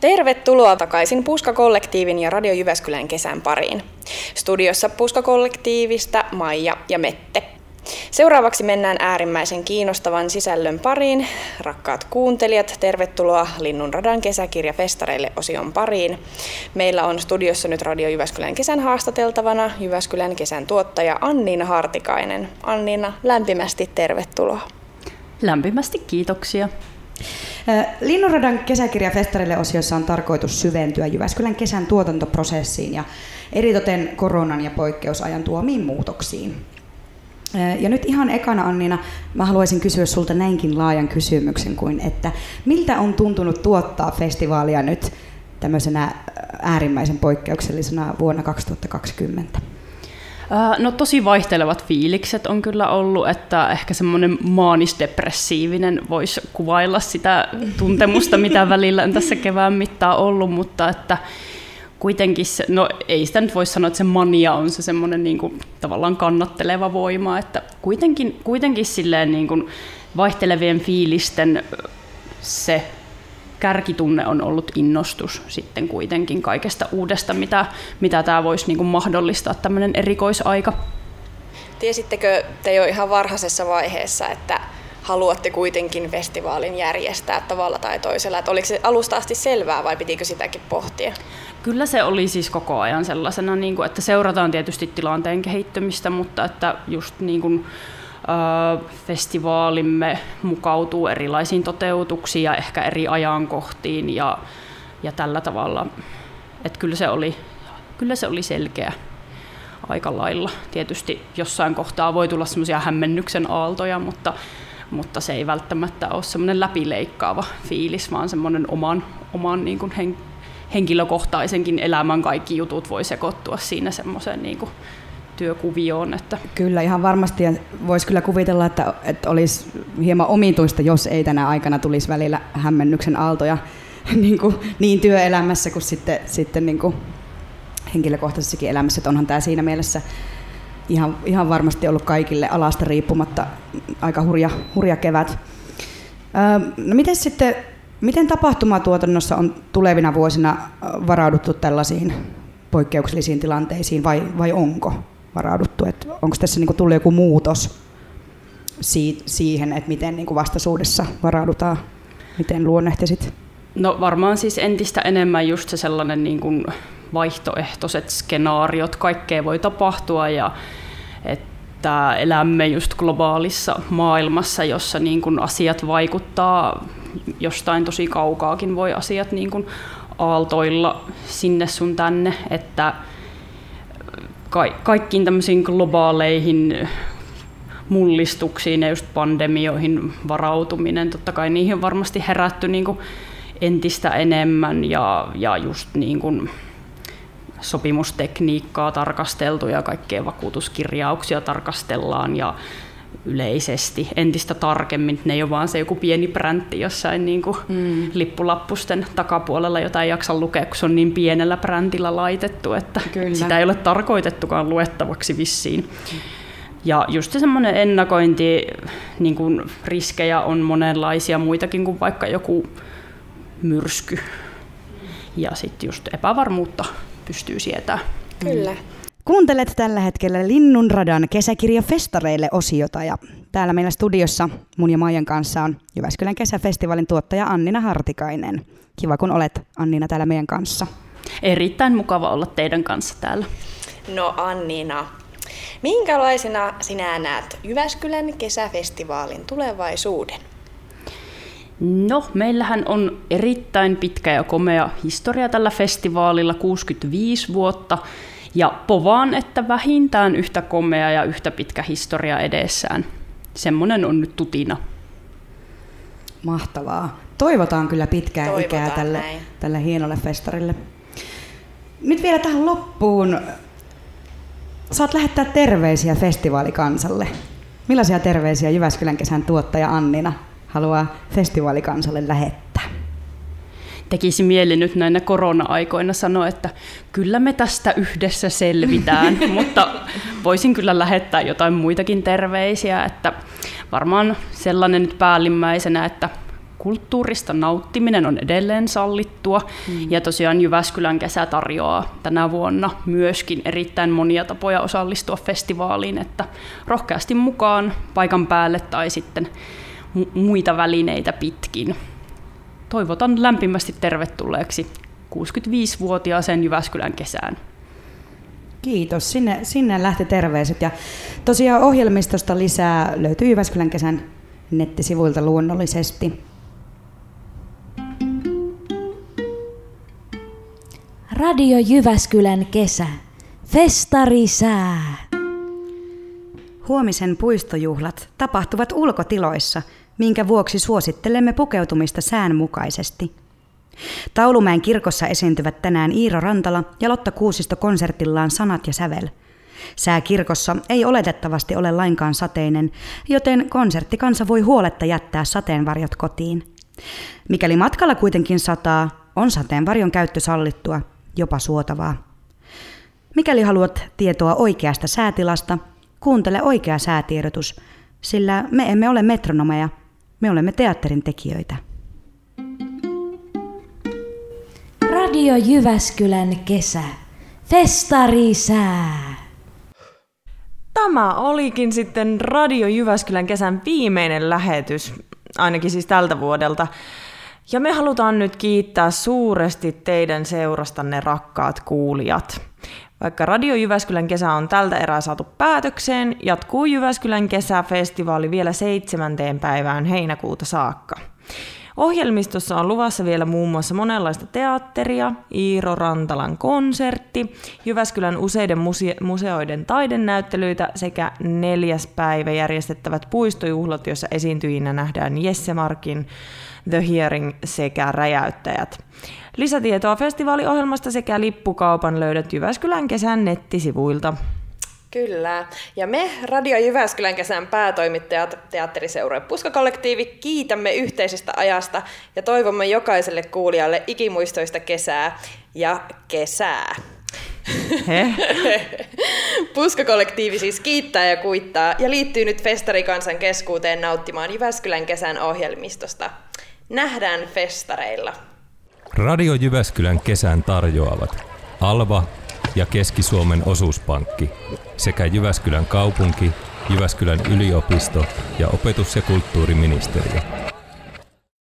Tervetuloa takaisin Puska-kollektiivin ja Radio Jyväskylän kesän pariin. Studiossa Puska-kollektiivista Maija ja Mette. Seuraavaksi mennään äärimmäisen kiinnostavan sisällön pariin. Rakkaat kuuntelijat, tervetuloa Linnun radan kesäkirjafestareille osion pariin. Meillä on studiossa nyt Radio Jyväskylän kesän haastateltavana Jyväskylän kesän tuottaja Anniina Hartikainen. Anniina, lämpimästi tervetuloa. Lämpimästi kiitoksia. Linnunradan kesäkirjafestarille osiossa on tarkoitus syventyä Jyväskylän kesän tuotantoprosessiin ja eritoten koronan ja poikkeusajan tuomiin muutoksiin. Ja nyt ihan ekana Annina, mä haluaisin kysyä sulta näinkin laajan kysymyksen kuin, että miltä on tuntunut tuottaa festivaalia nyt tämmöisenä äärimmäisen poikkeuksellisena vuonna 2020? No tosi vaihtelevat fiilikset on kyllä ollut, että ehkä semmoinen maanisdepressiivinen voisi kuvailla sitä tuntemusta, mitä välillä on tässä kevään mittaan ollut, mutta että kuitenkin se, no ei sitä nyt voi sanoa, että se mania on se semmoinen niin kuin, tavallaan kannatteleva voima, että kuitenkin, kuitenkin silleen niin kuin vaihtelevien fiilisten se kärkitunne on ollut innostus sitten kuitenkin kaikesta uudesta, mitä, mitä tämä voisi niin kuin mahdollistaa, tämmöinen erikoisaika. Tiesittekö te jo ihan varhaisessa vaiheessa, että haluatte kuitenkin festivaalin järjestää tavalla tai toisella? Että oliko se alusta asti selvää vai pitikö sitäkin pohtia? Kyllä se oli siis koko ajan sellaisena, niin kuin, että seurataan tietysti tilanteen kehittymistä, mutta että just niin kuin, festivaalimme mukautuu erilaisiin toteutuksiin ja ehkä eri ajankohtiin ja, ja tällä tavalla. Että kyllä se oli, kyllä se oli selkeä aika lailla. Tietysti jossain kohtaa voi tulla semmoisia hämmennyksen aaltoja, mutta, mutta se ei välttämättä ole semmoinen läpileikkaava fiilis, vaan semmoinen oman, oman niin kuin hen, henkilökohtaisenkin elämän kaikki jutut voi sekoittua siinä semmoiseen niin kuin työkuvioon. Että. Kyllä, ihan varmasti. Voisi kyllä kuvitella, että, että olisi hieman omituista, jos ei tänä aikana tulisi välillä hämmennyksen aaltoja niin, kuin, niin työelämässä kuin sitten, sitten niin kuin henkilökohtaisessakin elämässä. Että onhan tämä siinä mielessä ihan, ihan varmasti ollut kaikille alasta riippumatta aika hurja, hurja kevät. Öö, no miten sitten Miten tapahtumatuotannossa on tulevina vuosina varauduttu tällaisiin poikkeuksellisiin tilanteisiin vai, vai onko? Varauduttu? Onko tässä niin tullut joku muutos siihen, että miten niin vastaisuudessa varaudutaan? Miten luonnehtisit? No varmaan siis entistä enemmän just se sellainen niin kuin vaihtoehtoiset skenaariot, kaikkea voi tapahtua ja että elämme just globaalissa maailmassa, jossa niin kuin asiat vaikuttaa jostain tosi kaukaakin voi asiat niin kuin aaltoilla sinne sun tänne, että ka- kaikkiin tämmöisiin globaaleihin mullistuksiin ja just pandemioihin varautuminen, totta kai niihin on varmasti herätty niin kuin entistä enemmän ja, ja just niin kuin sopimustekniikkaa tarkasteltu ja kaikkea vakuutuskirjauksia tarkastellaan ja yleisesti entistä tarkemmin. Ne ei ole vaan se joku pieni präntti jossain niin kuin mm. lippulappusten takapuolella, jota ei jaksa lukea, kun se on niin pienellä präntillä laitettu, että Kyllä. sitä ei ole tarkoitettukaan luettavaksi vissiin. Ja just semmoinen ennakointi, niin kuin riskejä on monenlaisia muitakin kuin vaikka joku myrsky. Ja sitten just epävarmuutta pystyy sietämään. Kyllä. Kuuntelet tällä hetkellä Linnunradan kesäkirjafestareille osiota ja täällä meillä studiossa mun ja Maijan kanssa on Jyväskylän kesäfestivaalin tuottaja Annina Hartikainen. Kiva kun olet Annina täällä meidän kanssa. Erittäin mukava olla teidän kanssa täällä. No Annina, minkälaisena sinä näet Jyväskylän kesäfestivaalin tulevaisuuden? No, meillähän on erittäin pitkä ja komea historia tällä festivaalilla, 65 vuotta. Ja povaan, että vähintään yhtä komea ja yhtä pitkä historia edessään. Semmoinen on nyt tutina. Mahtavaa. Toivotaan kyllä pitkää Toivotaan ikää tälle, tälle hienolle festarille. Nyt vielä tähän loppuun. Saat lähettää terveisiä festivaalikansalle. Millaisia terveisiä Jyväskylän kesän tuottaja Annina haluaa festivaalikansalle lähettää? Tekisi mieli nyt näinä korona-aikoina sanoa, että kyllä me tästä yhdessä selvitään, mutta voisin kyllä lähettää jotain muitakin terveisiä, että varmaan sellainen nyt päällimmäisenä, että kulttuurista nauttiminen on edelleen sallittua. Mm. Ja tosiaan Jyväskylän kesä tarjoaa tänä vuonna myöskin erittäin monia tapoja osallistua festivaaliin, että rohkeasti mukaan paikan päälle tai sitten muita välineitä pitkin. Toivotan lämpimästi tervetulleeksi 65-vuotiaaseen Jyväskylän kesään. Kiitos, sinne, sinne lähti terveiset. Ja tosiaan ohjelmistosta lisää löytyy Jyväskylän kesän nettisivuilta luonnollisesti. Radio Jyväskylän kesä. Festarisää. Huomisen puistojuhlat tapahtuvat ulkotiloissa, minkä vuoksi suosittelemme pukeutumista säänmukaisesti. Taulumäen kirkossa esiintyvät tänään Iiro Rantala ja Lotta Kuusisto konsertillaan Sanat ja sävel. Sää kirkossa ei oletettavasti ole lainkaan sateinen, joten konserttikansa voi huoletta jättää sateenvarjot kotiin. Mikäli matkalla kuitenkin sataa, on sateenvarjon käyttö sallittua, jopa suotavaa. Mikäli haluat tietoa oikeasta säätilasta, kuuntele oikea säätiedotus, sillä me emme ole metronomeja, me olemme teatterin tekijöitä. Radio Jyväskylän kesä. Festarisää. Tämä olikin sitten Radio Jyväskylän kesän viimeinen lähetys, ainakin siis tältä vuodelta. Ja me halutaan nyt kiittää suuresti teidän seurastanne rakkaat kuulijat. Vaikka Radio Jyväskylän kesä on tältä erää saatu päätökseen, jatkuu Jyväskylän kesäfestivaali vielä seitsemänteen päivään heinäkuuta saakka. Ohjelmistossa on luvassa vielä muun muassa monenlaista teatteria, Iiro Rantalan konsertti, Jyväskylän useiden muse- museoiden taidenäyttelyitä sekä neljäs päivä järjestettävät puistojuhlat, joissa esiintyjinä nähdään Jesse Markin, The Hearing sekä Räjäyttäjät. Lisätietoa festivaaliohjelmasta sekä lippukaupan löydät Jyväskylän kesän nettisivuilta. Kyllä. Ja me Radio Jyväskylän kesän päätoimittajat, teatteriseura Puskakollektiivi, kiitämme yhteisestä ajasta ja toivomme jokaiselle kuulijalle ikimuistoista kesää ja kesää. Puskakollektiivi siis kiittää ja kuittaa ja liittyy nyt festarikansan keskuuteen nauttimaan Jyväskylän kesän ohjelmistosta. Nähdään festareilla. Radio Jyväskylän kesän tarjoavat Alva ja Keski-Suomen osuuspankki sekä Jyväskylän kaupunki, Jyväskylän yliopisto ja opetus- ja kulttuuriministeriö.